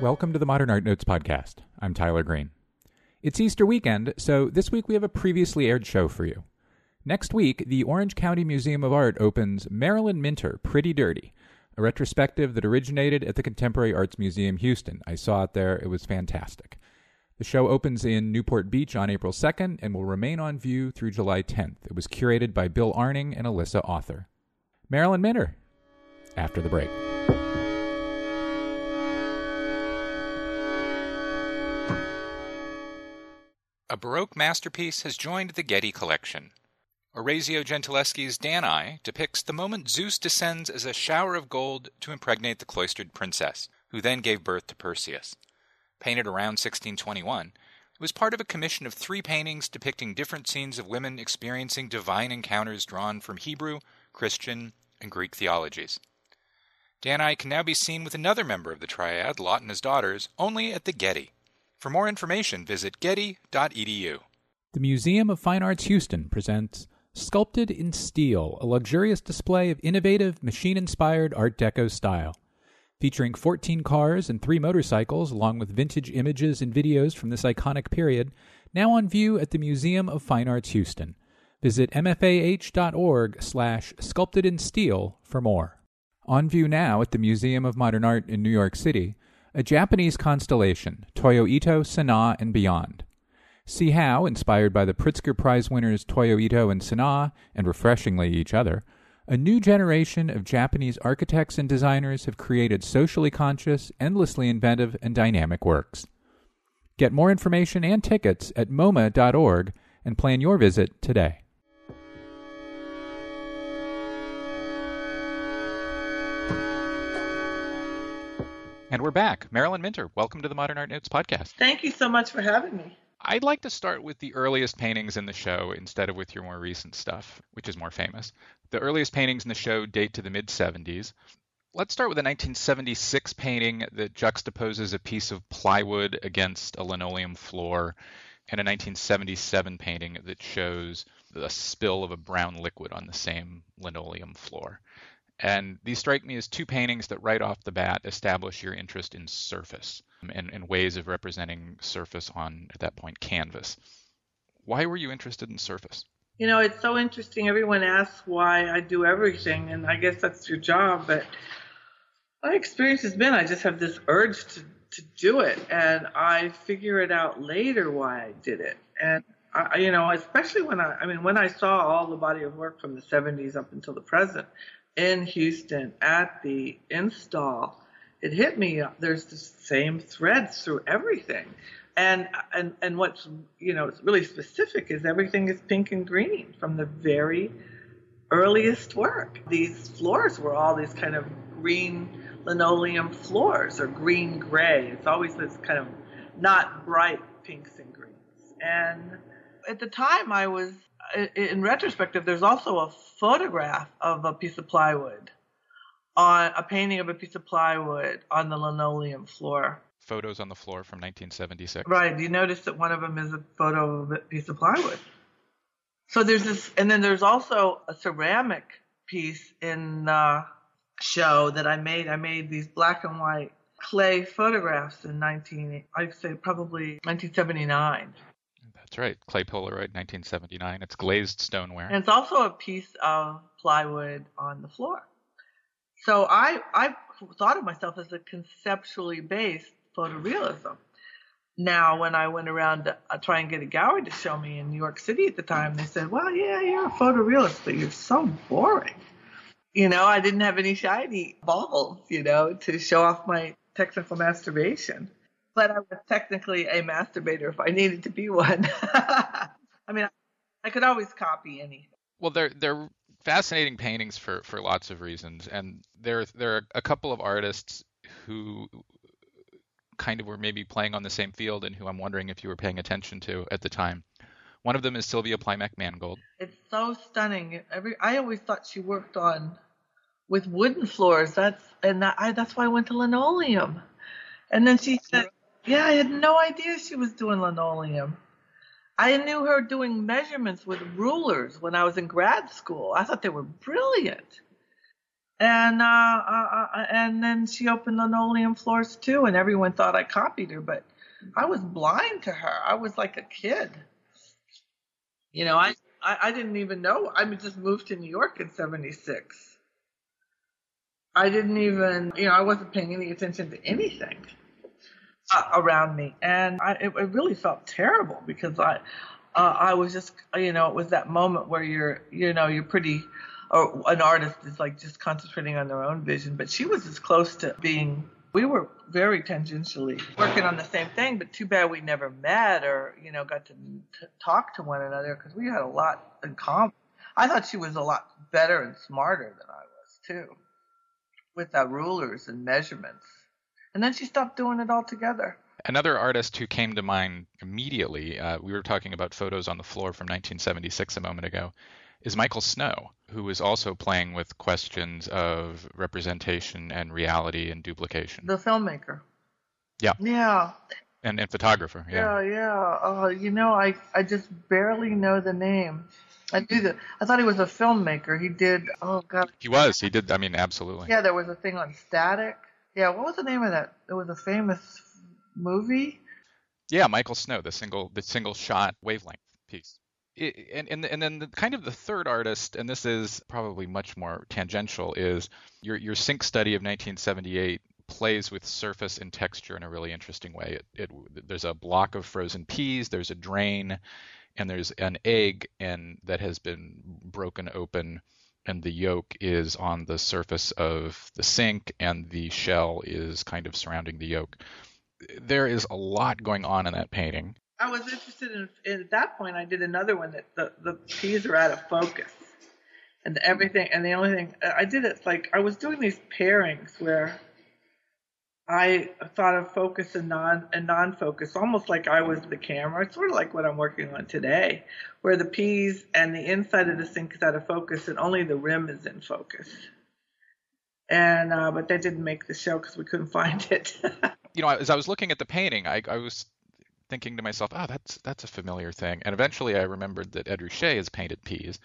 Welcome to the Modern Art Notes podcast. I'm Tyler Green. It's Easter weekend, so this week we have a previously aired show for you. Next week, the Orange County Museum of Art opens Marilyn Minter Pretty Dirty, a retrospective that originated at the Contemporary Arts Museum Houston. I saw it there, it was fantastic. The show opens in Newport Beach on April 2nd and will remain on view through July 10th. It was curated by Bill Arning and Elissa Auther. Marilyn Minter, after the break. A Baroque masterpiece has joined the Getty collection. Orazio Gentileschi's Danae depicts the moment Zeus descends as a shower of gold to impregnate the cloistered princess, who then gave birth to Perseus. Painted around 1621, it was part of a commission of three paintings depicting different scenes of women experiencing divine encounters drawn from Hebrew, Christian, and Greek theologies. Danae can now be seen with another member of the triad, Lot and his daughters, only at the Getty. For more information, visit getty.edu. The Museum of Fine Arts Houston presents Sculpted in Steel, a luxurious display of innovative, machine inspired Art Deco style. Featuring 14 cars and three motorcycles, along with vintage images and videos from this iconic period, now on view at the Museum of Fine Arts Houston. Visit mfah.org slash sculpted in steel for more. On view now at the Museum of Modern Art in New York City a Japanese constellation, Toyo Ito, Sanaa, and beyond. See how, inspired by the Pritzker Prize winners Toyo Ito and Sanaa, and refreshingly each other, a new generation of Japanese architects and designers have created socially conscious, endlessly inventive, and dynamic works. Get more information and tickets at MoMA.org and plan your visit today. And we're back. Marilyn Minter, welcome to the Modern Art Notes podcast. Thank you so much for having me. I'd like to start with the earliest paintings in the show instead of with your more recent stuff, which is more famous. The earliest paintings in the show date to the mid 70s. Let's start with a 1976 painting that juxtaposes a piece of plywood against a linoleum floor, and a 1977 painting that shows the spill of a brown liquid on the same linoleum floor. And these strike me as two paintings that right off the bat establish your interest in surface um, and, and ways of representing surface on, at that point, canvas. Why were you interested in surface? You know, it's so interesting. Everyone asks why I do everything, and I guess that's your job. But my experience has been I just have this urge to, to do it, and I figure it out later why I did it. And I, you know, especially when I, I mean, when I saw all the body of work from the 70s up until the present, in Houston at the install, it hit me. There's the same threads through everything, and and and what's you know it's really specific is everything is pink and green from the very earliest work. These floors were all these kind of green linoleum floors or green gray. It's always this kind of not bright pinks and greens. And at the time, I was in retrospective. There's also a photograph of a piece of plywood on a painting of a piece of plywood on the linoleum floor. Photos on the floor from 1976. Right. You notice that one of them is a photo of a piece of plywood. So there's this, and then there's also a ceramic piece in the show that I made. I made these black and white clay photographs in 19, I'd say probably 1979. That's right. Clay Polaroid, 1979. It's glazed stoneware. And it's also a piece of plywood on the floor. So I I thought of myself as a conceptually based photorealism. Now, when I went around to uh, try and get a gallery to show me in New York City at the time, they said, "Well, yeah, you're a photorealist, but you're so boring." You know, I didn't have any shiny balls, you know, to show off my technical masturbation but I was technically a masturbator if I needed to be one. I mean, I could always copy anything. Well, they're they're fascinating paintings for for lots of reasons, and there there are a couple of artists who kind of were maybe playing on the same field and who I'm wondering if you were paying attention to at the time. One of them is Sylvia Plimack Mangold. It's so stunning. Every I always thought she worked on with wooden floors. That's and that, I, that's why I went to linoleum. And then she said, yeah, I had no idea she was doing linoleum. I knew her doing measurements with rulers when I was in grad school. I thought they were brilliant. And uh, uh, uh, and then she opened linoleum floors too, and everyone thought I copied her, but I was blind to her. I was like a kid. You know, I I, I didn't even know. I just moved to New York in '76. I didn't even, you know, I wasn't paying any attention to anything uh, around me, and I, it, it really felt terrible because I, uh, I was just, you know, it was that moment where you're, you know, you're pretty, or an artist is like just concentrating on their own vision, but she was as close to being. We were very tangentially working on the same thing, but too bad we never met or, you know, got to talk to one another because we had a lot in common. I thought she was a lot better and smarter than I was too with the rulers and measurements. And then she stopped doing it altogether. Another artist who came to mind immediately, uh, we were talking about photos on the floor from 1976 a moment ago, is Michael Snow, who is also playing with questions of representation and reality and duplication. The filmmaker. Yeah. Yeah. And, and photographer. Yeah, yeah. yeah. Uh, you know, I, I just barely know the name. I knew that. I thought he was a filmmaker. He did. Oh God. He was. He did. I mean, absolutely. Yeah, there was a thing on Static. Yeah, what was the name of that? It was a famous movie. Yeah, Michael Snow, the single, the single shot wavelength piece. It, and and and then the, kind of the third artist, and this is probably much more tangential, is your your sink study of 1978 plays with surface and texture in a really interesting way. It, it, there's a block of frozen peas, there's a drain, and there's an egg and that has been broken open and the yolk is on the surface of the sink and the shell is kind of surrounding the yolk. There is a lot going on in that painting. I was interested in, in at that point I did another one that the, the peas are out of focus and everything and the only thing I did it like I was doing these pairings where I thought of focus and non and non-focus, almost like I was the camera. It's sort of like what I'm working on today, where the peas and the inside of the sink is out of focus and only the rim is in focus. And uh, but that didn't make the show because we couldn't find it. you know, as I was looking at the painting, I, I was thinking to myself, oh, that's that's a familiar thing. And eventually, I remembered that Ed Ruscha has painted peas,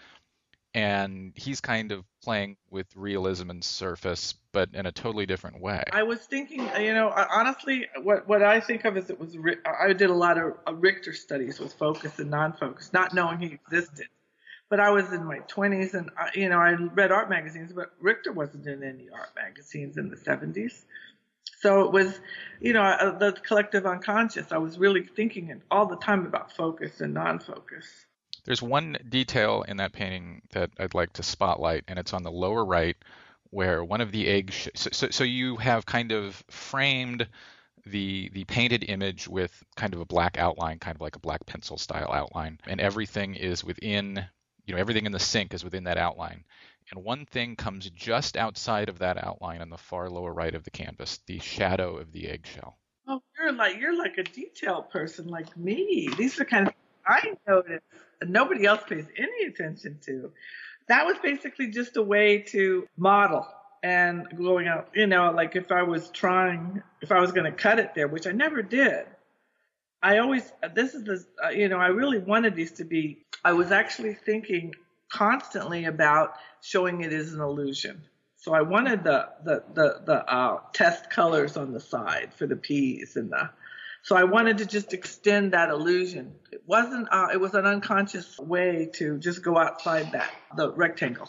and he's kind of playing with realism and surface, but in a totally different way. I was thinking, you know, honestly, what what I think of is it was I did a lot of Richter studies with focus and non-focus, not knowing he existed. But I was in my 20s, and I, you know, I read art magazines, but Richter wasn't in any art magazines in the 70s. So it was, you know, uh, the collective unconscious. I was really thinking all the time about focus and non-focus. There's one detail in that painting that I'd like to spotlight, and it's on the lower right, where one of the eggs. Sh- so, so, so you have kind of framed the the painted image with kind of a black outline, kind of like a black pencil style outline, and everything is within. You know, everything in the sink is within that outline. And one thing comes just outside of that outline on the far lower right of the canvas, the shadow of the eggshell. Oh, you're like you're like a detail person like me. These are kind of I notice nobody else pays any attention to. That was basically just a way to model and going out, you know, like if I was trying, if I was going to cut it there, which I never did. I always, this is the, uh, you know, I really wanted these to be, I was actually thinking constantly about showing it as an illusion. So I wanted the, the, the, the uh, test colors on the side for the peas and the, so I wanted to just extend that illusion. It wasn't, uh, it was an unconscious way to just go outside that, the rectangle.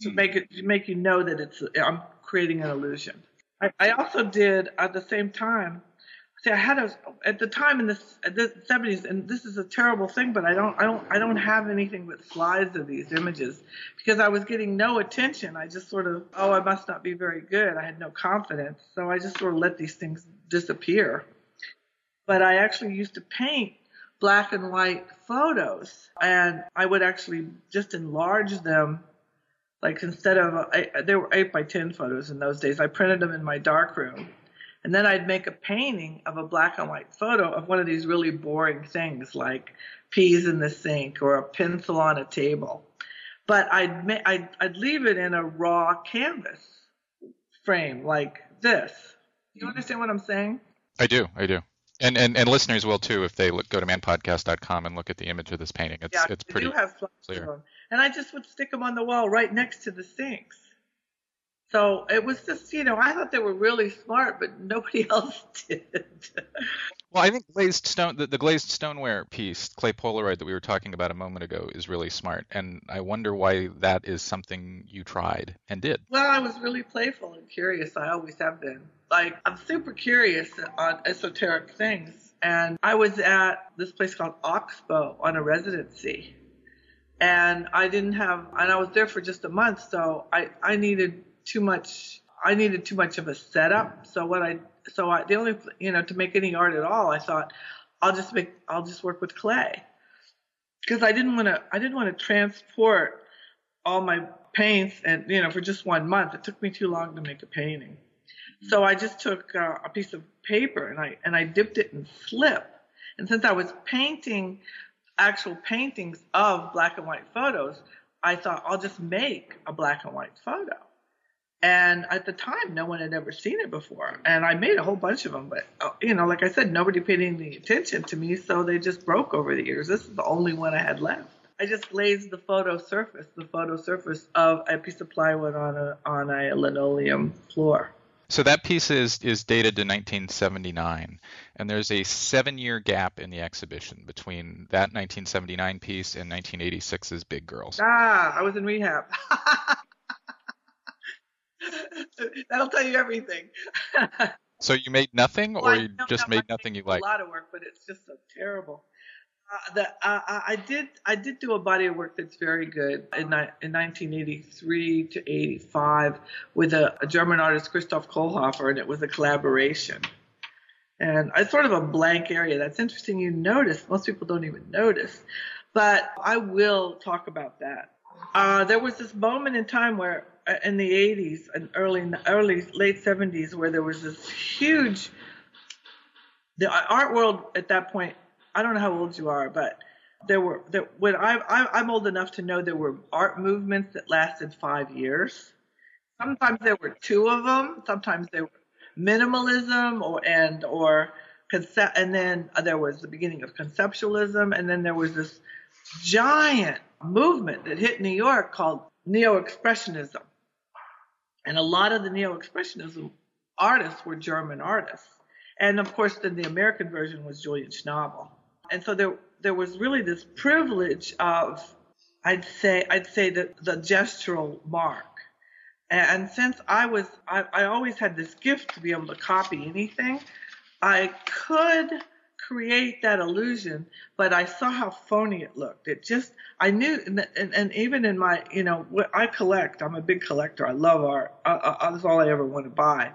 To hmm. make it, to make you know that it's, I'm creating an illusion. I, I also did at the same time, see, I had a, at the time in the, the 70s, and this is a terrible thing, but I don't, I don't, I don't have anything but slides of these images because I was getting no attention. I just sort of, oh, I must not be very good. I had no confidence. So I just sort of let these things disappear but I actually used to paint black and white photos and I would actually just enlarge them. Like instead of, there were 8 by 10 photos in those days, I printed them in my darkroom. And then I'd make a painting of a black and white photo of one of these really boring things like peas in the sink or a pencil on a table. But I'd, ma- I'd, I'd leave it in a raw canvas frame like this. You mm-hmm. understand what I'm saying? I do. I do. And, and and listeners will too if they look, go to manpodcast.com and look at the image of this painting. It's yeah, it's pretty do have clear. And I just would stick them on the wall right next to the sinks. So it was just, you know, I thought they were really smart, but nobody else did. well, I think glazed stone, the, the, glazed stoneware piece, clay Polaroid that we were talking about a moment ago, is really smart, and I wonder why that is something you tried and did. Well, I was really playful and curious. I always have been. Like I'm super curious on esoteric things, and I was at this place called Oxbow on a residency and I didn't have, and I was there for just a month, so I I needed too much. I needed too much of a setup. So what I so I the only you know to make any art at all, I thought I'll just make I'll just work with clay because I didn't want to I didn't want to transport all my paints and you know for just one month. It took me too long to make a painting. So I just took uh, a piece of paper and I and I dipped it in slip. And since I was painting actual paintings of black and white photos, I thought I'll just make a black and white photo. And at the time, no one had ever seen it before. And I made a whole bunch of them, but uh, you know, like I said, nobody paid any attention to me, so they just broke over the years. This is the only one I had left. I just glazed the photo surface, the photo surface of a piece of plywood on a on a linoleum floor. So that piece is is dated to 1979, and there's a seven-year gap in the exhibition between that 1979 piece and 1986's Big Girls. Ah, I was in rehab. That'll tell you everything. so you made nothing, or well, you just made nothing you like? A lot of work, but it's just so terrible. Uh, uh, I did I did do a body of work that's very good in, in 1983 to 85 with a, a, German artist Christof Kohlhofer, and it was a collaboration. And it's sort of a blank area. That's interesting. You notice most people don't even notice, but I will talk about that. Uh, there was this moment in time where Uh, in the 80s and early early late 70s where there was this huge the art world at that point I don't know how old you are, but there were there, when I, I I'm old enough to know there were art movements that lasted five years. Sometimes there were two of them. Sometimes there were minimalism or and or concept, and then there was the beginning of conceptualism, and then there was this giant movement that hit New York called neo-expressionism, and a lot of the neo-expressionism artists were German artists, and of course then the American version was Julian Schnabel and so there there was really this privilege of I'd say I'd say the the gestural mark. And since I was I, I always had this gift to be able to copy anything, I could create that illusion, but I saw how phony it looked. It just, I knew, and, and, even in my, you know, I collect, I'm a big collector. I love art. I, I, that's all I ever want to buy.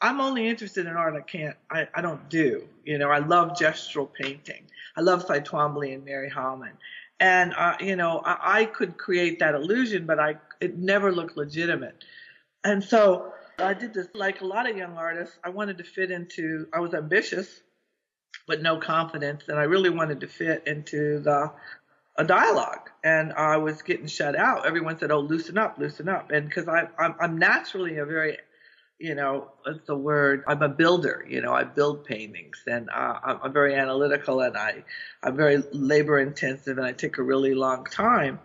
I'm only interested in art I can't, I, I don't do. You know, I love gestural painting. I love Cy Twombly and Mary Heilmann. And, uh, you know, I, I could create that illusion, but I, it never looked legitimate. And so I did this like a lot of young artists. I wanted to fit into, I was ambitious, but no confidence. And I really wanted to fit into the, a dialogue and I was getting shut out. Everyone said, "Oh, loosen up, loosen up," and because I'm, I'm naturally a very you know, what's the word? I'm a builder. You know, I build paintings, and uh, I'm, I'm very analytical, and I I'm very labor intensive, and I take a really long time.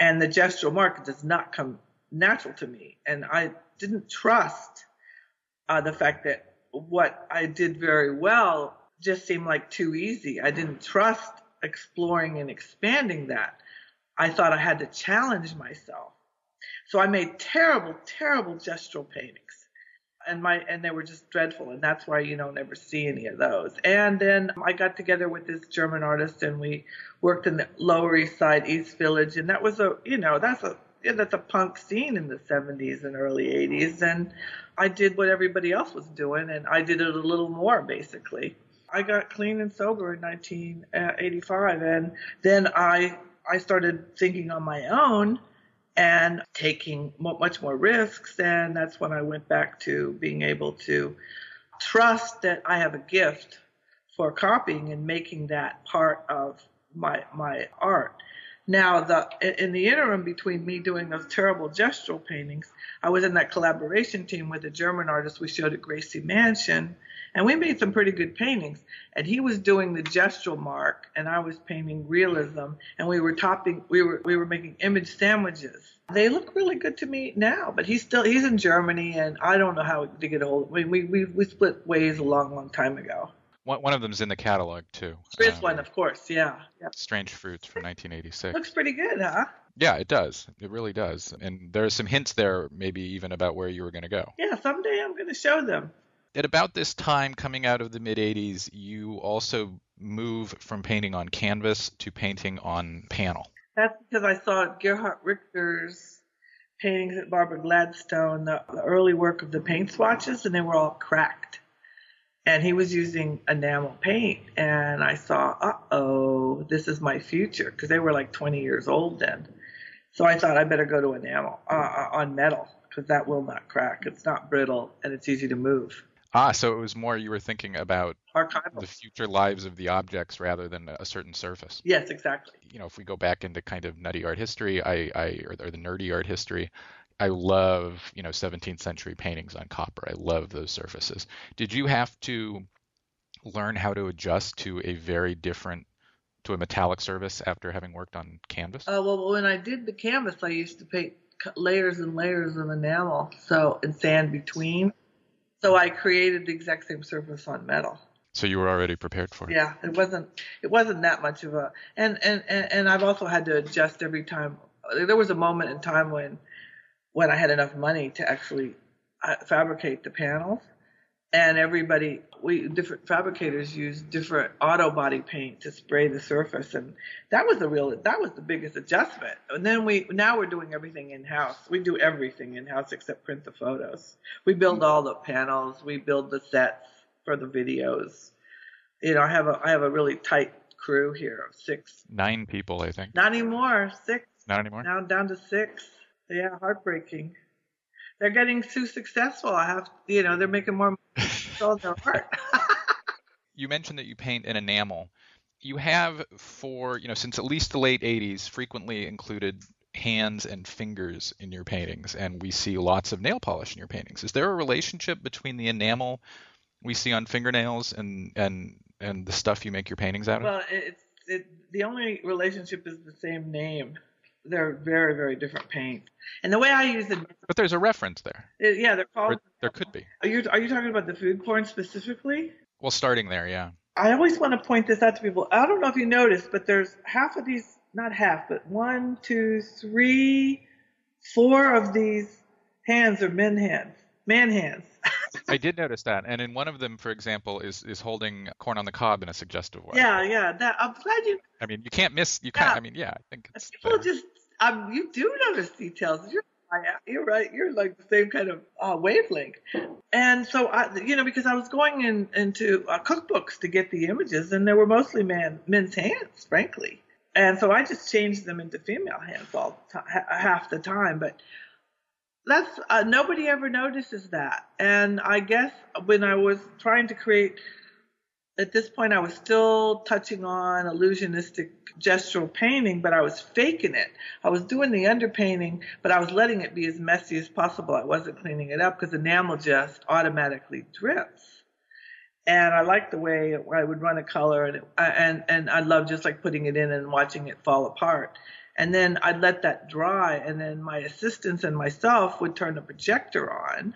And the gestural market does not come natural to me, and I didn't trust uh, the fact that what I did very well just seemed like too easy. I didn't trust exploring and expanding that. I thought I had to challenge myself. So I made terrible, terrible gestural paintings and my and they were just dreadful and that's why you don't ever see any of those and then i got together with this german artist and we worked in the lower east side east village and that was a you know that's a yeah, that's a punk scene in the 70s and early 80s and i did what everybody else was doing and i did it a little more basically i got clean and sober in 1985 and then i i started thinking on my own and taking much more risks. And that's when I went back to being able to trust that I have a gift for copying and making that part of my my art. Now, the in the interim between me doing those terrible gestural paintings, I was in that collaboration team with a German artist we showed at Gracie Mansion, And we made some pretty good paintings. And he was doing the gestural mark, and I was painting realism. And we were topping, we were we were making image sandwiches. They look really good to me now, but he's still he's in Germany, and I don't know how to get a hold. We we we, we split ways a long long time ago. One, one of them's in the catalog too. This um, one, of course, yeah. yeah. Strange Fruits from 1986. Looks pretty good, huh? Yeah, it does. It really does. And there are some hints there, maybe even about where you were going to go. Yeah, someday I'm going to show them. At about this time, coming out of the mid 80s, you also move from painting on canvas to painting on panel. That's because I saw Gerhard Richter's paintings at Barbara Gladstone, the, the early work of the paint swatches, and they were all cracked and he was using enamel paint. And i saw uh-oh this is my future. Because they were like 20 years old then. So i thought i better go to enamel uh, uh on metal because that will not crack. It's not brittle and it's easy to move. Ah so it was more you were thinking about Archival. the future lives of the objects rather than a certain surface. Yes exactly. You know if we go back into kind of nutty art history i, I or the nerdy art history I love, you know, 17th century paintings on copper. I love those surfaces. Did you have to learn how to adjust to a very different to a metallic surface after having worked on canvas? Uh, well, when I did the canvas, I used to paint layers and layers of enamel, so and sand between. So I created the exact same surface on metal. So you were already prepared for it. Yeah, it wasn't it wasn't that much of a and and and, and I've also had to adjust every time. There was a moment in time when when I had enough money to actually uh, fabricate the panels. And everybody, we different fabricators use different auto body paint to spray the surface, and that was the real, that was the biggest adjustment. And then we, now we're doing everything in house. We do everything in house except print the photos. We build all the panels, we build the sets for the videos. You know, I have a, I have a really tight crew here of six, nine people, I think. Not anymore, six. Not anymore. Now down to six. Yeah, heartbreaking. They're getting too successful. I have, you know, they're making more money their art. you mentioned that you paint in enamel. You have, for you know, since at least the late '80s, frequently included hands and fingers in your paintings, and we see lots of nail polish in your paintings. Is there a relationship between the enamel we see on fingernails and and and the stuff you make your paintings out of? Well, it's it, the only relationship is the same name they're very very different paints. And the way I use it. But there's a reference there. It, yeah, they're called. Or there could be. Are you are you talking about the food porn specifically? Well, starting there, yeah. I always want to point this out to people. I don't know if you noticed, but there's half of these, not half, but one, two, three, four of these hands are men hands, man hands. I did notice that, and in one of them, for example, is is holding corn on the cob in a suggestive way. Yeah, yeah. That I'm glad you. I mean, you can't miss. You can't. I mean, yeah, I think. People there. just, um, you do notice details. You're you're right. You're like the same kind of uh, wavelength. And so I, you know, because I was going in into uh, cookbooks to get the images, and they were mostly man men's hands, frankly. And so I just changed them into female hands all t- half the time. But that's uh, nobody ever notices that. And I guess when I was trying to create, at this point, I was still touching on illusionistic gestural painting, but I was faking it. I was doing the underpainting, but I was letting it be as messy as possible. I wasn't cleaning it up because enamel just automatically drips. And I liked the way I would run a color, and and and I love just like putting it in and watching it fall apart. And then I'd let that dry, and then my assistants and myself would turn the projector on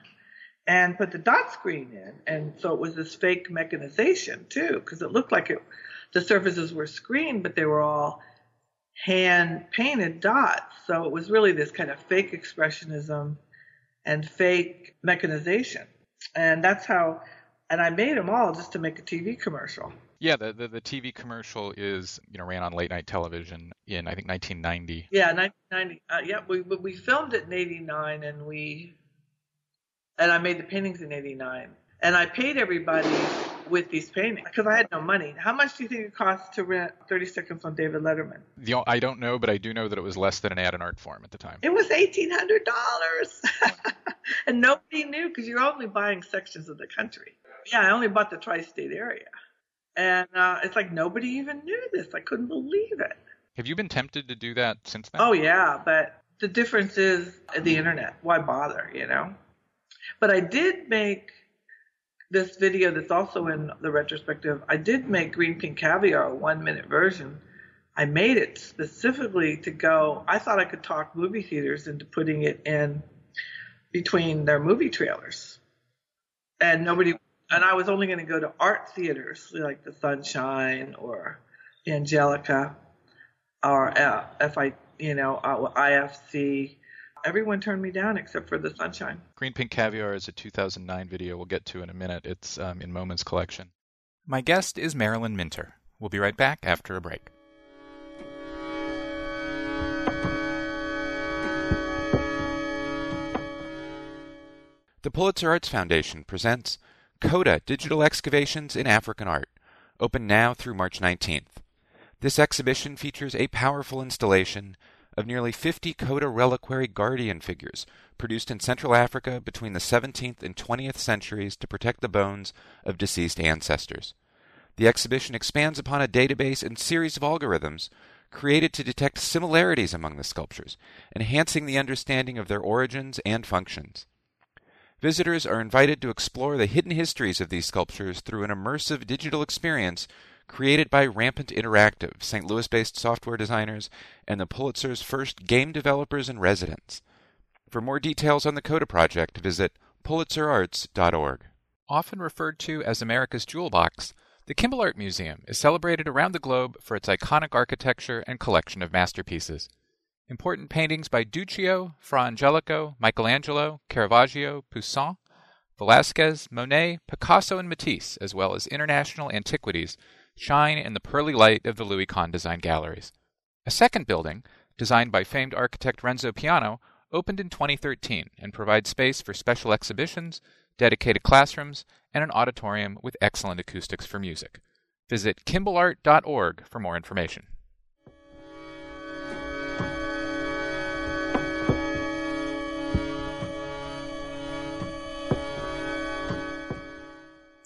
and put the dot screen in. And so it was this fake mechanization too, because it looked like it, the surfaces were screened, but they were all hand painted dots. So it was really this kind of fake expressionism and fake mechanization. And that's how, and I made them all just to make a TV commercial. Yeah, the, the, the TV commercial is you know ran on late night television in I think 1990. Yeah, 1990. Uh, yeah, we we filmed it in '89, and we and I made the paintings in '89, and I paid everybody with these paintings because I had no money. How much do you think it cost to rent 30 seconds on David Letterman? The, I don't know, but I do know that it was less than an ad in Artforum at the time. It was eighteen hundred dollars, and nobody knew because you're only buying sections of the country. Yeah, I only bought the tri-state area. And uh, it's like nobody even knew this. I couldn't believe it. Have you been tempted to do that since then? Oh yeah, but the difference is the internet. Why bother, you know? But I did make this video that's also in the retrospective, I did make Green Pink Caviar a one minute version. I made it specifically to go, I thought I could talk movie theaters into putting it in between their movie trailers. And nobody, and I was only going to go to art theaters like the Sunshine or Angelika or uh, if I, you know, uh, IFC everyone turned me down except for the sunshine. Green Pink Caviar is a 2009 video we'll get to in a minute. It's um, in MoMA's Collection. My guest is Marilyn Minter. We'll be right back after a break. The Pulitzer Arts Foundation presents Kota Digital Excavations in African Art, open now through March 19th. This exhibition features a powerful installation of nearly 50 Kota reliquary guardian figures produced in Central Africa between the 17th and 20th centuries to protect the bones of deceased ancestors. The exhibition expands upon a database and series of algorithms created to detect similarities among the sculptures, enhancing the understanding of their origins and functions. Visitors are invited to explore the hidden histories of these sculptures through an immersive digital experience created by Rampant Interactive, St. Louis based software designers, and the Pulitzer's first game developers in residence. For more details on the Kota project, visit pulitzerarts.org. Often referred to as America's Jewel Box, the Kimbell Art Museum is celebrated around the globe for its iconic architecture and collection of masterpieces. Important paintings by Duccio, Fra Angelico, Michelangelo, Caravaggio, Poussin, Velázquez, Monet, Picasso, and Matisse, as well as international antiquities, shine in the pearly light of the Louis Kahn Design Galleries. A second building, designed by famed architect Renzo Piano, opened in 2013 and provides space for special exhibitions, dedicated classrooms, and an auditorium with excellent acoustics for music. Visit kimbellart.org for more information.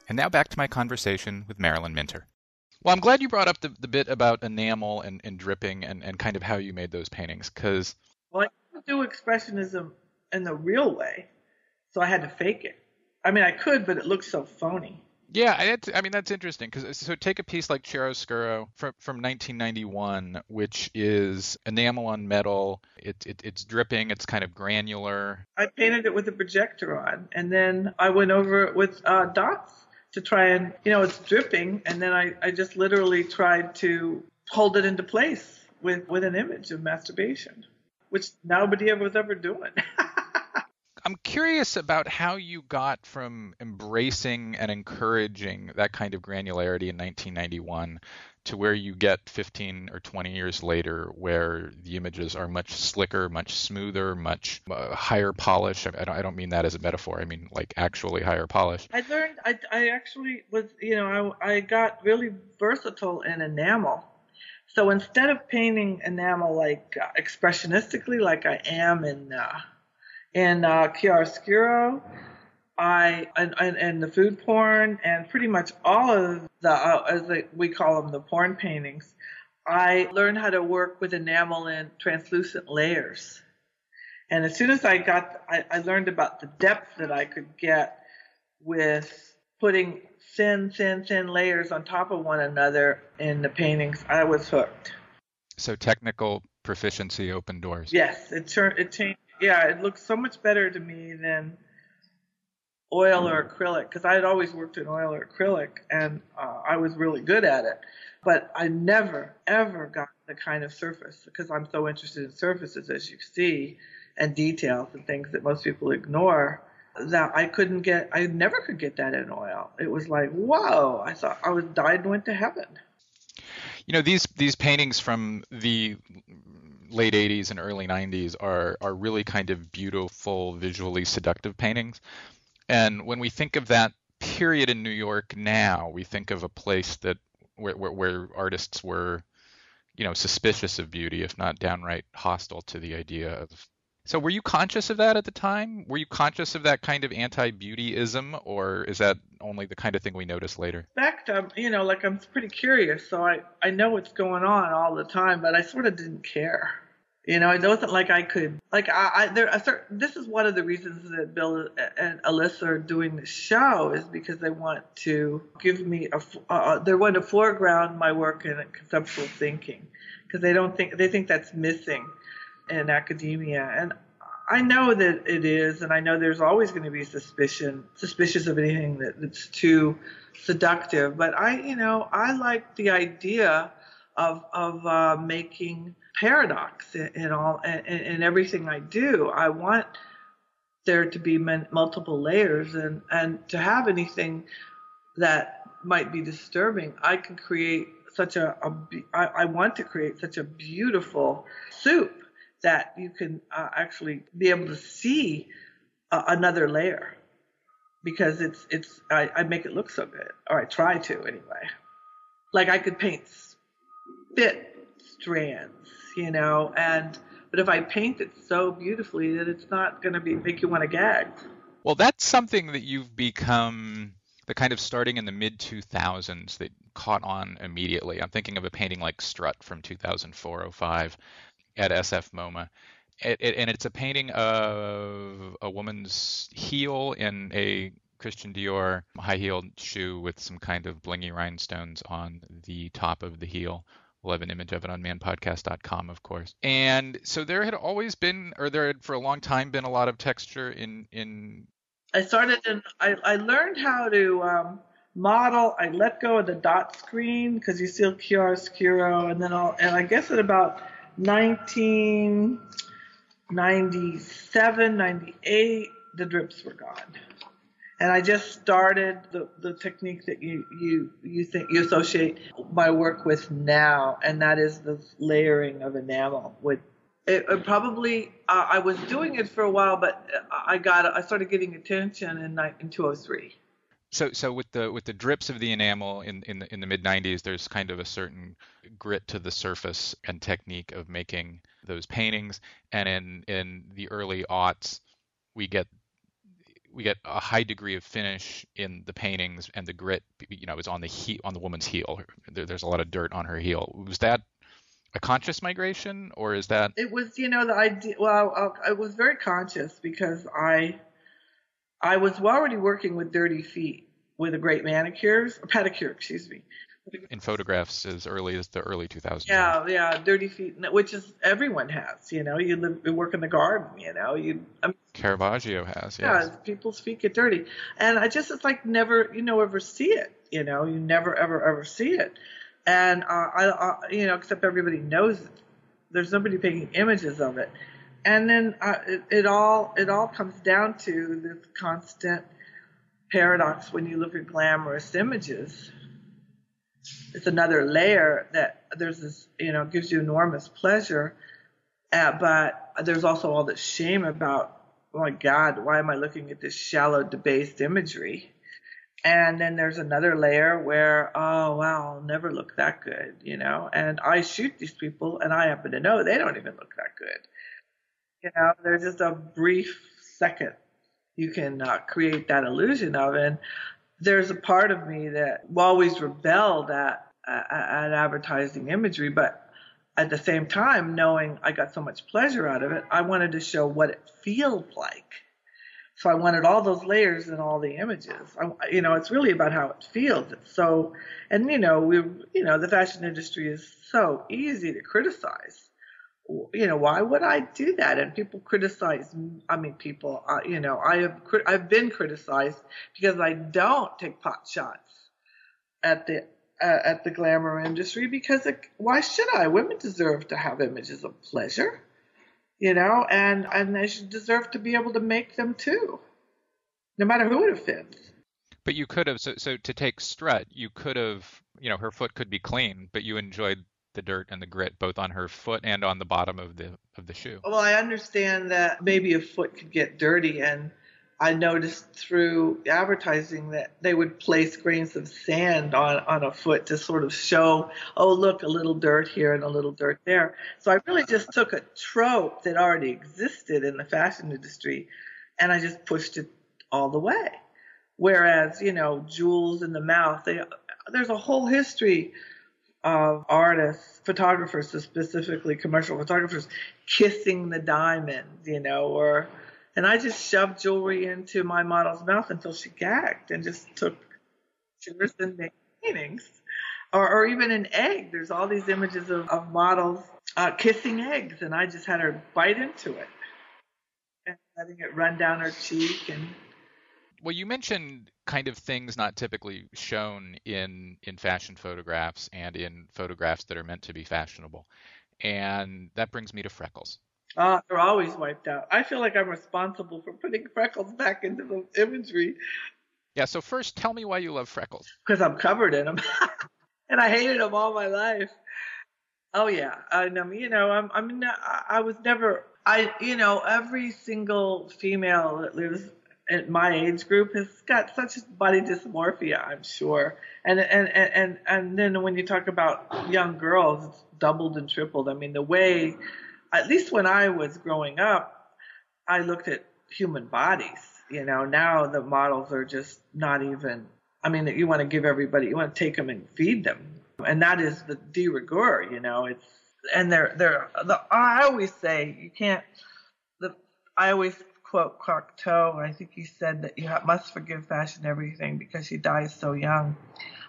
And now back to my conversation with Marilyn Minter. Well, I'm glad you brought up the, the bit about enamel and, and dripping and, and kind of how you made those paintings because. Well, I do expressionism in the real way, so I had to fake it. I mean, I could, but it looks so phony. Yeah, I, I mean that's interesting because so take a piece like Chiaroscuro from from 1991, which is enamel on metal. It, it it's dripping. It's kind of granular. I painted it with a projector on, and then I went over it with uh, dots to try and, you know, it's dripping. And then I, I just literally tried to hold it into place with, with an image of masturbation, which nobody ever was ever doing. I'm curious about how you got from embracing and encouraging that kind of granularity in 1991 to where you get 15 or 20 years later, where the images are much slicker, much smoother, much uh, higher polish. I don't, I don't mean that as a metaphor. I mean like actually higher polish. I learned. I, I actually was. You know, I, I got really versatile in enamel. So instead of painting enamel like uh, expressionistically, like I am in uh, in uh, chiaroscuro, I and, and, and, the food porn and pretty much all of the uh, as they, we call them the porn paintings. I learned how to work with enamel in translucent layers, and as soon as I got, I, I learned about the depth that I could get with putting thin, thin, thin layers on top of one another in the paintings. I was hooked. So technical proficiency opened doors. Yes, it turned it changed. Yeah, it looks so much better to me than oil or acrylic because I had always worked in oil or acrylic and uh, I was really good at it. But I never, ever got the kind of surface because I'm so interested in surfaces, as you see, and details and things that most people ignore. That I couldn't get, I never could get that in oil. It was like, whoa! I thought I was died and went to heaven. You know these these paintings from the late 80s and early 90s are are really kind of beautiful visually seductive paintings and when we think of that period in New York now, we think of a place that where, where, where artists were, you know, suspicious of beauty, if not downright hostile to the idea of. So, were you conscious of that at the time? Were you conscious of that kind of anti-beautyism, or is that only the kind of thing we notice later? In fact, I'm, you know, like I'm pretty curious, so I I know what's going on all the time, but I sort of didn't care You know, it wasn't like I could like I, I there. A certain, this is one of the reasons that Bill and Elissa are doing the show is because they want to give me a. Uh, they want to foreground my work in conceptual thinking because they don't think they think that's missing in academia, and I know that it is, and I know there's always going to be suspicion, suspicious of anything that, that's too seductive. But I, you know, I like the idea of of uh, making paradox in, in all in, in, everything I do. I want there to be multiple layers, and and to have anything that might be disturbing, I can create such a, a I, I want to create such a beautiful soup that you can uh, actually be able to see another layer because it's it's I, I make it look so good or I try to anyway. Like I could paint spit strands, you know, and but if I paint it so beautifully that it's not going to be make you want to gag. Well, that's something that you've become the kind of starting in the mid 2000s that caught on immediately. I'm thinking of a painting like Strut from 2004 05 at SF MoMA. It, it, and it's a painting of a woman's heel in a Christian Dior high-heeled shoe with some kind of blingy rhinestones on the top of the heel. We'll have an image of it on manpodcast.com, of course. And so there had always been, or there had for a long time been a lot of texture in in. I started and I, I learned how to um, model. I let go of the dot screen because you still chiaroscuro, and then I'll and I guess at about 1997, 98, the drips were gone. And I just started the, the technique that you, you, you think you associate my work with now, and that is the layering of enamel. With it, it probably uh, I was doing it for a while, but I got I started getting attention in in 2003. So, so with the with the drips of the enamel in in the, in the mid 90s, there's kind of a certain grit to the surface and technique of making those paintings, and in in the early aughts, we get we get a high degree of finish in the paintings, and the grit, you know, is on the he, on the woman's heel. There, there's a lot of dirt on her heel. Was that a conscious migration, or is that? It was, you know, the idea. Well, I, I was very conscious because I I was already working with dirty feet with a great manicures, pedicure, excuse me. In photographs as early as the early 2000s. Yeah, yeah, dirty feet, which is everyone has. You know, you live, you work in the garden. You know, you. I mean, Caravaggio has. Yes. Yeah, people's feet get dirty, and I just it's like never, you know, ever see it. You know, you never ever ever see it, and uh, I, I, you know, except everybody knows it. There's nobody taking images of it and then uh, it, it, all it all comes down to this constant paradox when you look at glamorous images. It's another layer that there's this, you know, gives you enormous pleasure, uh, but there's also all this shame about, oh my God, why am I looking at this shallow, debased imagery? And then there's another layer where, oh wow, I'll never look that good, you know. And I shoot these people, and I happen to know they don't even look that good you know, there's just a brief second you can uh, create that illusion of. And there's a part of me that always rebelled at, uh, uh, at advertising imagery, but at the same time, knowing I got so much pleasure out of it, I wanted to show what it feels like. So I wanted all those layers and all the images. I, you know, it's really about how it feels. It's so, and you know, we, you know, the fashion industry is so easy to criticize you know, why would I do that? And people criticize. I mean, people. Uh, you know, I have I've been criticized because I don't take pot shots at the uh, at the glamour industry because it, why should I? Women deserve to have images of pleasure, you know, and and they should deserve to be able to make them too, no matter who it offends. But you could have so so to take Strut, you could have you know her foot could be clean, but you enjoyed the dirt and the grit both on her foot and on the bottom of the of the shoe. Well, I understand that maybe a foot could get dirty and I noticed through advertising that they would place grains of sand on, on a foot to sort of show, oh, look, a little dirt here and a little dirt there. So I really just took a trope that already existed in the fashion industry and I just pushed it all the way. Whereas, you know, jewels in the mouth, they, there's a whole history of artists, photographers, specifically commercial photographers, kissing the diamonds, you know, or and I just shoved jewelry into my model's mouth until she gagged and just took pictures and made paintings. Or, or even an egg. There's all these images of, of models uh, kissing eggs, and I just had her bite into it and letting it run down her cheek and well, you mentioned kind of things not typically shown in in fashion photographs and in photographs that are meant to be fashionable, and that brings me to freckles. Uh, they're always wiped out. I feel like I'm responsible for putting freckles back into the imagery. Yeah. So first, tell me why you love freckles. Because I'm covered in them, and I hated them all my life. Oh yeah, I know. You know, I'm. I mean, I was never. I, you know, every single female that lives in my age group has got such body dysmorphia, I'm sure. And and and and then when you talk about young girls, it's doubled and tripled. I mean, the way, at least when I was growing up, I looked at human bodies. You know, now the models are just not even. I mean, you want to give everybody, you want to take them and feed them, and that is the de rigueur. You know, it's and they're they're. The, I always say you can't. The I always quote Cocteau. I think he said that you must forgive fashion everything because she dies so young.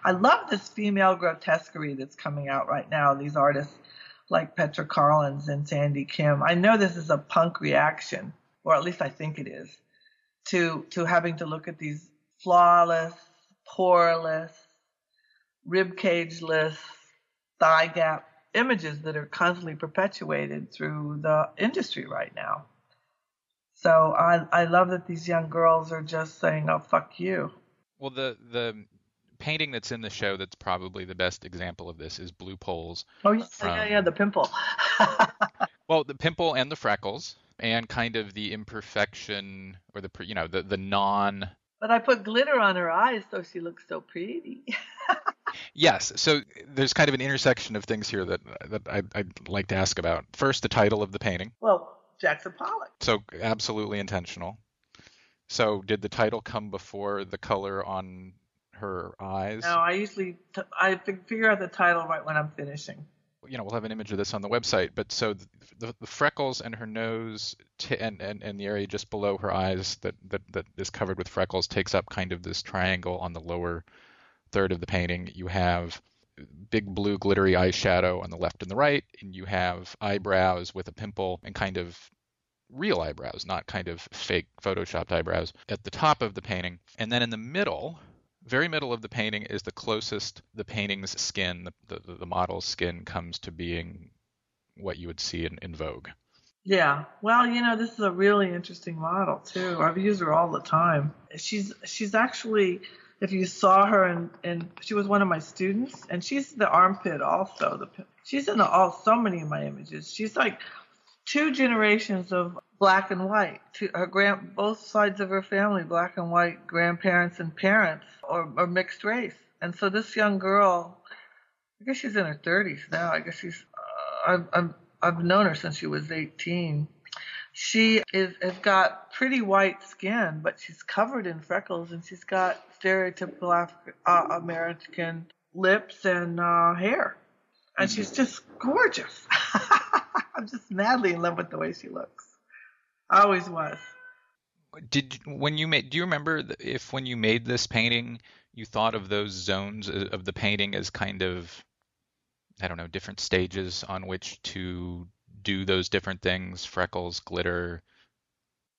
I love this female grotesquerie that's coming out right now. These artists like Petra Collins and Sandy Kim. I know this is a punk reaction, or at least I think it is, to to having to look at these flawless, poreless, rib cageless, thigh gap images that are constantly perpetuated through the industry right now. So I I love that these young girls are just saying, "Oh fuck you." Well, the the painting that's in the show that's probably the best example of this is Blue Poles. Oh yeah, from, yeah, yeah, um, the pimple. well, the pimple and the freckles, and kind of the imperfection or the you know the the non. But I put glitter on her eyes so she looks so pretty. yes, so there's kind of an intersection of things here that that I'd, I'd like to ask about. First, the title of the painting. Well, Jackson Pollock. So absolutely intentional. So did the title come before the color on her eyes? No, I usually t- I figure out the title right when I'm finishing. You know, we'll have an image of this on the website. But so the, the, the freckles and her nose t- and, and and the area just below her eyes that, that that is covered with freckles takes up kind of this triangle on the lower third of the painting. You have big blue glittery eyeshadow on the left and the right, and you have eyebrows with a pimple and kind of real eyebrows, not kind of fake photoshopped eyebrows at the top of the painting. And then in the middle, very middle of the painting is the closest the painting's skin, the, the, the model's skin comes to being what you would see in, in Vogue. Yeah. Well, you know, this is a really interesting model too. I've used her all the time. She's she's actually if you saw her and and she was one of my students and she's the armpit also the she's in the, all so many of my images. She's like two generations of black and white. Two, her grand both sides of her family black and white grandparents and parents or, or mixed race. And so this young girl i guess she's in her 30s now. I guess she's uh, I've, I've i've known her since she was 18 she is has got pretty white skin, but she's covered in freckles and she's got stereotypical African, uh, American lips and uh, hair, and mm-hmm. she's just gorgeous. I'm just madly in love with the way she looks. I always was. Did when you made? Do you remember if when you made this painting, you thought of those zones of the painting as kind of, I don't know, different stages on which to do those different things, freckles, glitter.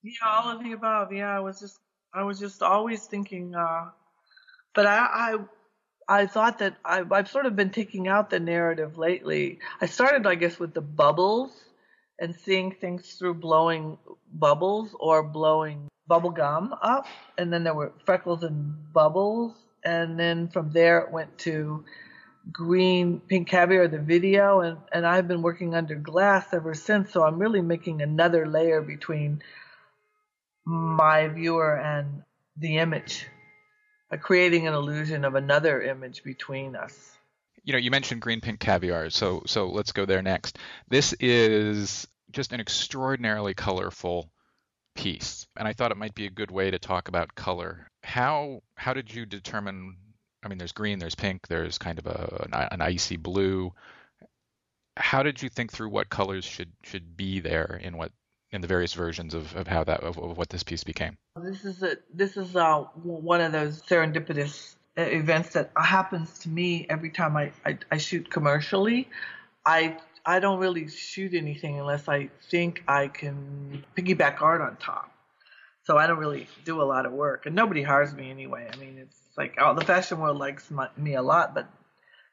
Yeah, all of the above. Yeah, I was just I was just always thinking uh but I I I thought that I, I've sort of been taking out the narrative lately. I started, I guess, with the bubbles and seeing things through blowing bubbles or blowing bubble gum up. And then there were freckles and bubbles. And then from there it went to green pink caviar the video and and I've been working under glass ever since so I'm really making another layer between my viewer and the image creating an illusion of another image between us. You know you mentioned green pink caviar so so let's go there next. This is just an extraordinarily colorful piece and I thought it might be a good way to talk about color. How how did you determine I mean, there's green, there's pink, there's kind of a an, an icy blue. How did you think through what colors should should be there in what in the various versions of, of how that of, of what this piece became? This is a this is uh, one of those serendipitous events that happens to me every time I, I, I shoot commercially. I I don't really shoot anything unless I think I can piggyback art on top. So I don't really do a lot of work, and nobody hires me anyway. I mean, it's like oh, the fashion world likes my, me a lot, but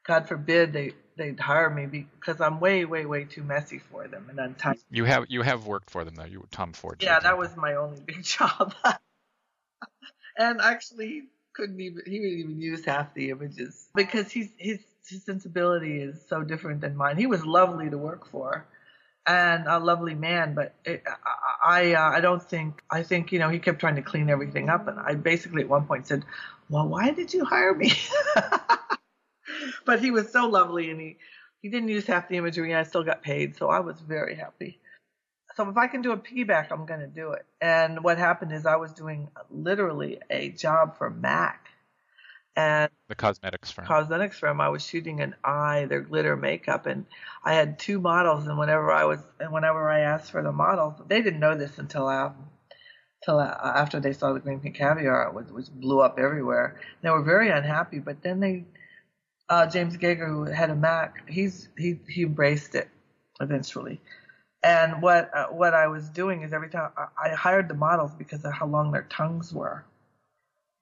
God forbid they they'd hire me because I'm way way way too messy for them and untidy. You have you have worked for them though. You Tom Ford. Yeah, that was my only big job. and actually, he couldn't even he wouldn't even use half the images because he's his his sensibility is so different than mine. He was lovely to work for, and a lovely man, but it, I uh, I don't think I think you know he kept trying to clean everything up, and I basically at one point said, well, why did you hire me? but he was so lovely, and he he didn't use half the imagery, and I still got paid, so I was very happy so if I can do a piggyback, I'm going to do it. And what happened is I was doing literally a job for Mac. And the cosmetics firm. Cosmetics firm. I was shooting an eye, their glitter makeup, and I had two models. And whenever I was, and whenever I asked for the models, they didn't know this until till uh, after they saw the green pink caviar, which, which blew up everywhere. They were very unhappy. But then they, uh, James Gager, who had a Mac, he's he he embraced it eventually. And what uh, what I was doing is every time I, I hired the models because of how long their tongues were.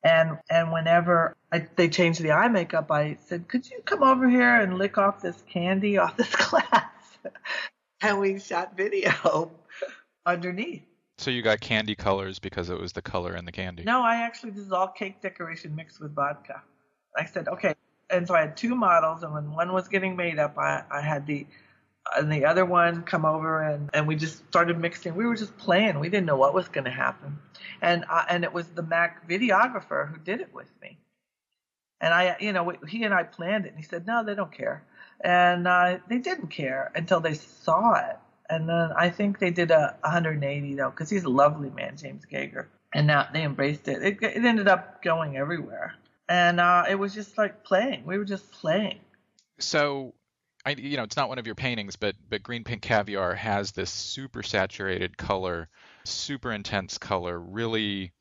And and whenever I, they changed the eye makeup, I said, "Could you come over here and lick off this candy off this glass?" and we shot video underneath. So you got candy colors because it was the color in the candy. No, I actually this is all cake decoration mixed with vodka. I said, okay, and so I had two models, and when one was getting made up, I I had the and the other one come over and, and we just started mixing. We were just playing. We didn't know what was going to happen. And and it was the Mac videographer who did it with me. And I, you know, he and I planned it. And he said, no, they don't care. And uh, they didn't care until they saw it. And then I think they did a 180 though, because he's a lovely man, James Gager. And now they embraced it. It, it ended up going everywhere. And uh, it was just like playing. We were just playing. So I, you know, it's not one of your paintings, but but green pink caviar has this super saturated color, super intense color, really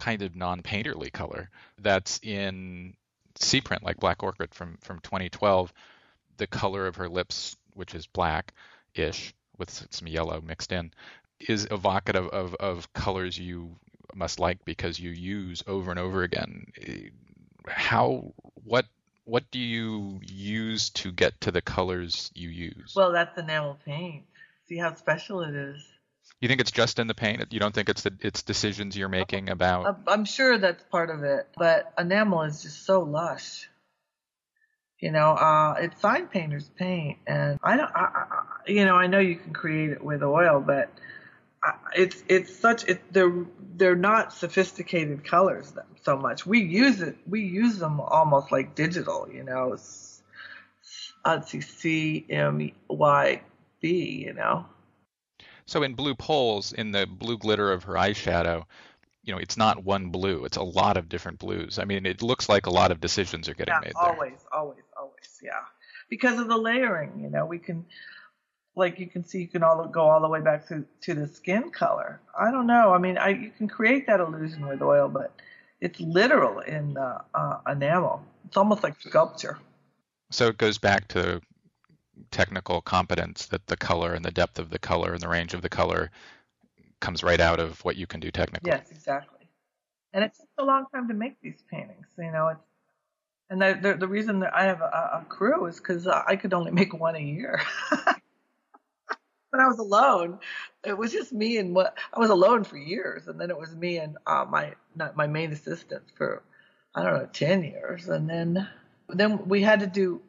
kind of non-painterly color that's in C print like Black Orchid from from 2012. The color of her lips, which is black-ish with some yellow mixed in, is evocative of, of colors you must like because you use over and over again. Eh, how what what do you to get to the colors you use? Well, that's enamel paint. See how special it is. You think it's just in the paint? You don't think it's the it's decisions you're making about? I'm sure that's part of it, but enamel is just so lush. You know, uh, it's fine painter's paint, and I don't, I, I, you know, I know you can create it with oil, but it's it's such it they're they're not sophisticated colors so much. We use it we use them almost like digital, you know. See C M Y B, you know. So in blue poles, in the blue glitter of her eyeshadow, you know, it's not one blue; it's a lot of different blues. I mean, it looks like a lot of decisions are getting yeah, made there. Always, always, always, yeah. Because of the layering, you know, we can like you can see you can all go all the way back to to the skin color. I don't know. I mean, I you can create that illusion with oil, but it's literal in the uh, enamel. It's almost like sculpture. So it goes back to technical competence that the color and the depth of the color and the range of the color comes right out of what you can do technically. Yes, exactly. And it takes a long time to make these paintings. You know, it's and the the, the reason that I have a, a crew is because I could only make one a year. when I was alone, it was just me and what I was alone for years, and then it was me and uh, my my main assistant for I don't know ten years, and then then we had to do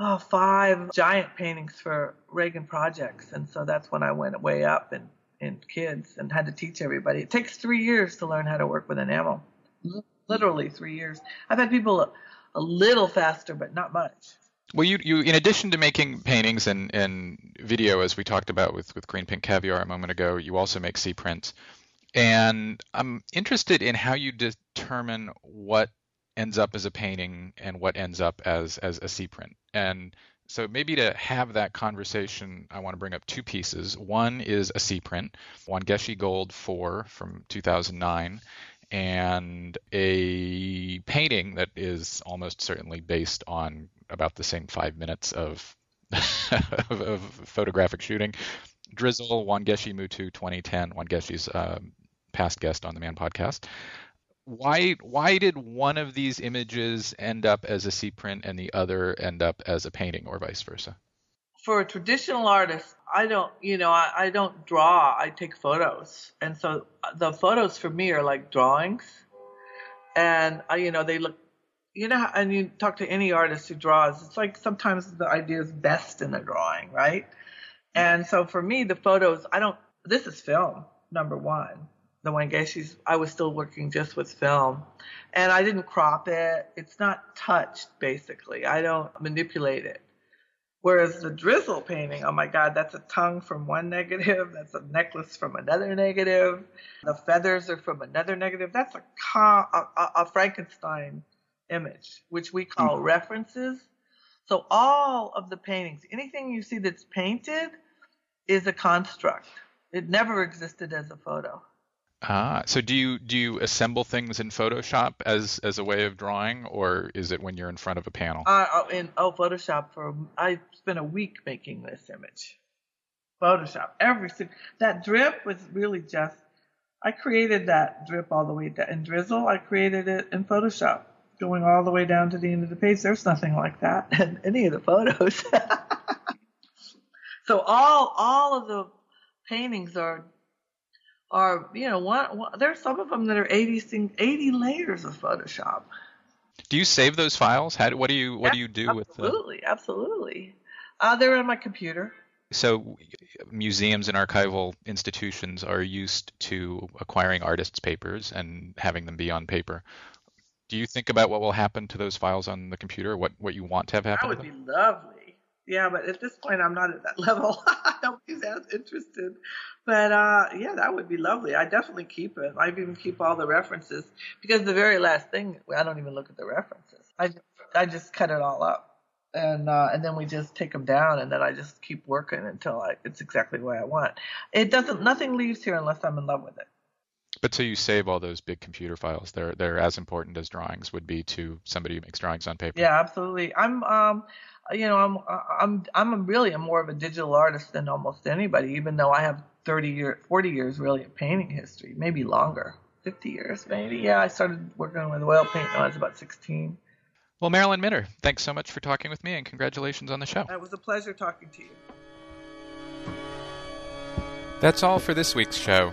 oh, five giant paintings for Regen Projects, and so that's when I went way up in in kids and had to teach everybody. It takes three years to learn how to work with enamel, literally three years. I've had people a, a little faster, but not much. Well, you, you in addition to making paintings and, and video, as we talked about with, with Green Pink Caviar a moment ago, you also make C prints. And I'm interested in how you determine what ends up as a painting and what ends up as as a C print. And so maybe to have that conversation, I want to bring up two pieces. One is a C print, Wangechi Gold 4 from 2009, and a painting that is almost certainly based on about the same five minutes of, of, of, photographic shooting. Drizzle, Wangechi Mutu 2010, Wangechi's uh, past guest on the Man podcast why why did one of these images end up as a C print and the other end up as a painting or vice versa? For a traditional artist, I don't, you know, I, I don't draw. I take photos, and so uh, the photos for me are like drawings, and I, you know, they look, you know, and you talk to any artist who draws, it's like sometimes the idea is best in the drawing, right? And so for me, the photos, I don't. This is film, number one the Wangechis, I was still working just with film. And I didn't crop it. It's not touched, basically. I don't manipulate it. Whereas the drizzle painting, oh my God, that's a tongue from one negative. That's a necklace from another negative. The feathers are from another negative. That's a, a, a Frankenstein image, which we call mm-hmm. references. So all of the paintings, anything you see that's painted is a construct. It never existed as a photo. Ah, so do you do you assemble things in Photoshop as as a way of drawing, or is it when you're in front of a panel? Uh, in oh Photoshop for I spent a week making this image. Photoshop every that drip was really just I created that drip all the way down in Drizzle. I created it in Photoshop, going all the way down to the end of the page. There's nothing like that in any of the photos. so all all of the paintings are are you know one, one there's some of them that are 80 80 layers of Photoshop. Do you save those files? How what do you what do you do with Absolutely, absolutely. Uh, they're on my computer. So museums and archival institutions are used to acquiring artists' papers and having them be on paper. Do you think about what will happen to those files on the computer? What what you want to have happen? That would be lovely. Yeah, but at this point, I'm not at that level. I don't be as interested. But uh, yeah, that would be lovely. I definitely keep it. I even keep all the references because the very last thing, I don't even look at the references. I I just cut it all up, and uh, and then we just take them down, and then I just keep working until I, it's exactly way I want. It doesn't. Nothing leaves here unless I'm in love with it. But so you save all those big computer files. They're they're as important as drawings would be to somebody who makes drawings on paper. Yeah, absolutely. I'm um you know, I'm I'm I'm really a more of a digital artist than almost anybody, even though I have 30 years, 40 years really of painting history, maybe longer, 50 years maybe. Yeah, I started working with oil paint when I was about 16. Well, Marilyn Minter, thanks so much for talking with me, and congratulations on the show. It was a pleasure talking to you. That's all for this week's show.